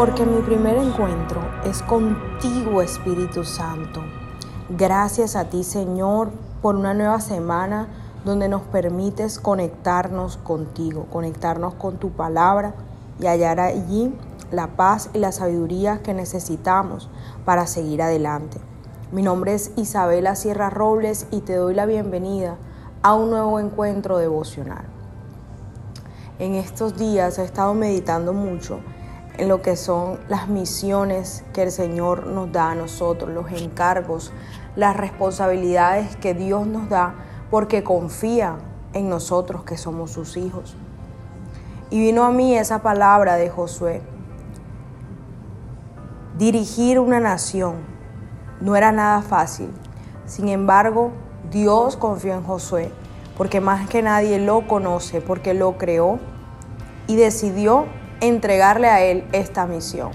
porque mi primer encuentro es contigo, Espíritu Santo. Gracias a ti, Señor, por una nueva semana donde nos permites conectarnos contigo, conectarnos con tu palabra y hallar allí la paz y la sabiduría que necesitamos para seguir adelante. Mi nombre es Isabela Sierra Robles y te doy la bienvenida a un nuevo encuentro devocional. En estos días he estado meditando mucho en lo que son las misiones que el Señor nos da a nosotros, los encargos, las responsabilidades que Dios nos da porque confía en nosotros que somos sus hijos. Y vino a mí esa palabra de Josué. Dirigir una nación no era nada fácil. Sin embargo, Dios confió en Josué porque más que nadie lo conoce, porque lo creó y decidió entregarle a él esta misión.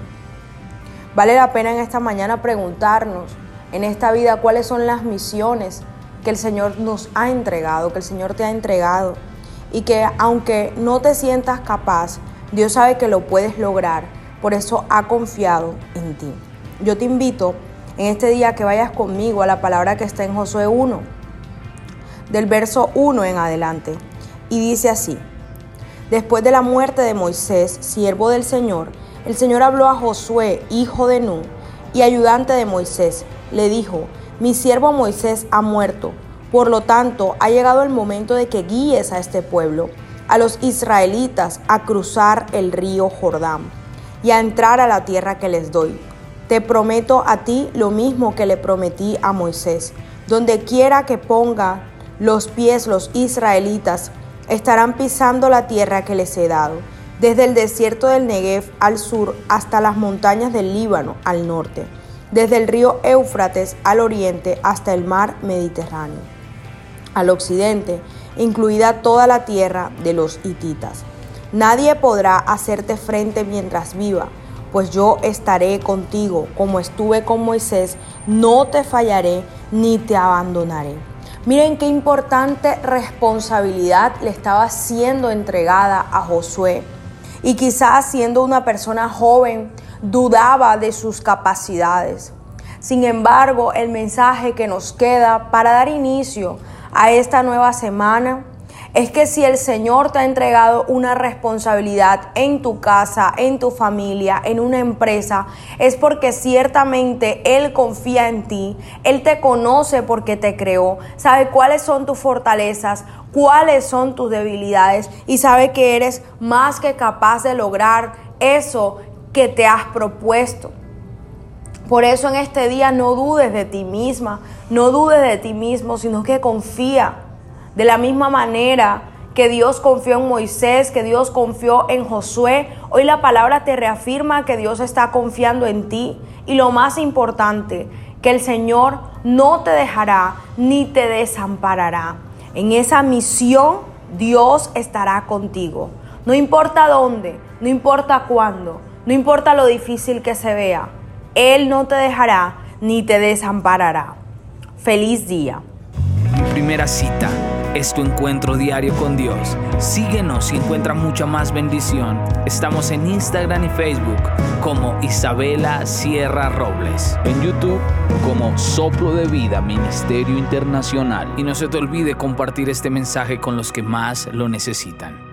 Vale la pena en esta mañana preguntarnos en esta vida cuáles son las misiones que el Señor nos ha entregado, que el Señor te ha entregado y que aunque no te sientas capaz, Dios sabe que lo puedes lograr, por eso ha confiado en ti. Yo te invito en este día que vayas conmigo a la palabra que está en Josué 1, del verso 1 en adelante, y dice así, después de la muerte de Moisés, siervo del Señor, el Señor habló a Josué, hijo de Nun, y ayudante de Moisés, le dijo, mi siervo Moisés ha muerto, por lo tanto ha llegado el momento de que guíes a este pueblo, a los israelitas, a cruzar el río Jordán y a entrar a la tierra que les doy. Te prometo a ti lo mismo que le prometí a Moisés. Donde quiera que ponga los pies los israelitas, estarán pisando la tierra que les he dado, desde el desierto del Negev al sur hasta las montañas del Líbano al norte desde el río Éufrates al oriente hasta el mar Mediterráneo, al occidente, incluida toda la tierra de los hititas. Nadie podrá hacerte frente mientras viva, pues yo estaré contigo como estuve con Moisés, no te fallaré ni te abandonaré. Miren qué importante responsabilidad le estaba siendo entregada a Josué. Y quizás siendo una persona joven, dudaba de sus capacidades. Sin embargo, el mensaje que nos queda para dar inicio a esta nueva semana es que si el Señor te ha entregado una responsabilidad en tu casa, en tu familia, en una empresa, es porque ciertamente Él confía en ti, Él te conoce porque te creó, sabe cuáles son tus fortalezas, cuáles son tus debilidades y sabe que eres más que capaz de lograr eso que te has propuesto. Por eso en este día no dudes de ti misma, no dudes de ti mismo, sino que confía. De la misma manera que Dios confió en Moisés, que Dios confió en Josué, hoy la palabra te reafirma que Dios está confiando en ti. Y lo más importante, que el Señor no te dejará ni te desamparará. En esa misión Dios estará contigo. No importa dónde, no importa cuándo, no importa lo difícil que se vea, Él no te dejará ni te desamparará. Feliz día. Primera cita es tu encuentro diario con Dios. Síguenos y encuentra mucha más bendición. Estamos en Instagram y Facebook como Isabela Sierra Robles. En YouTube como Soplo de Vida Ministerio Internacional. Y no se te olvide compartir este mensaje con los que más lo necesitan.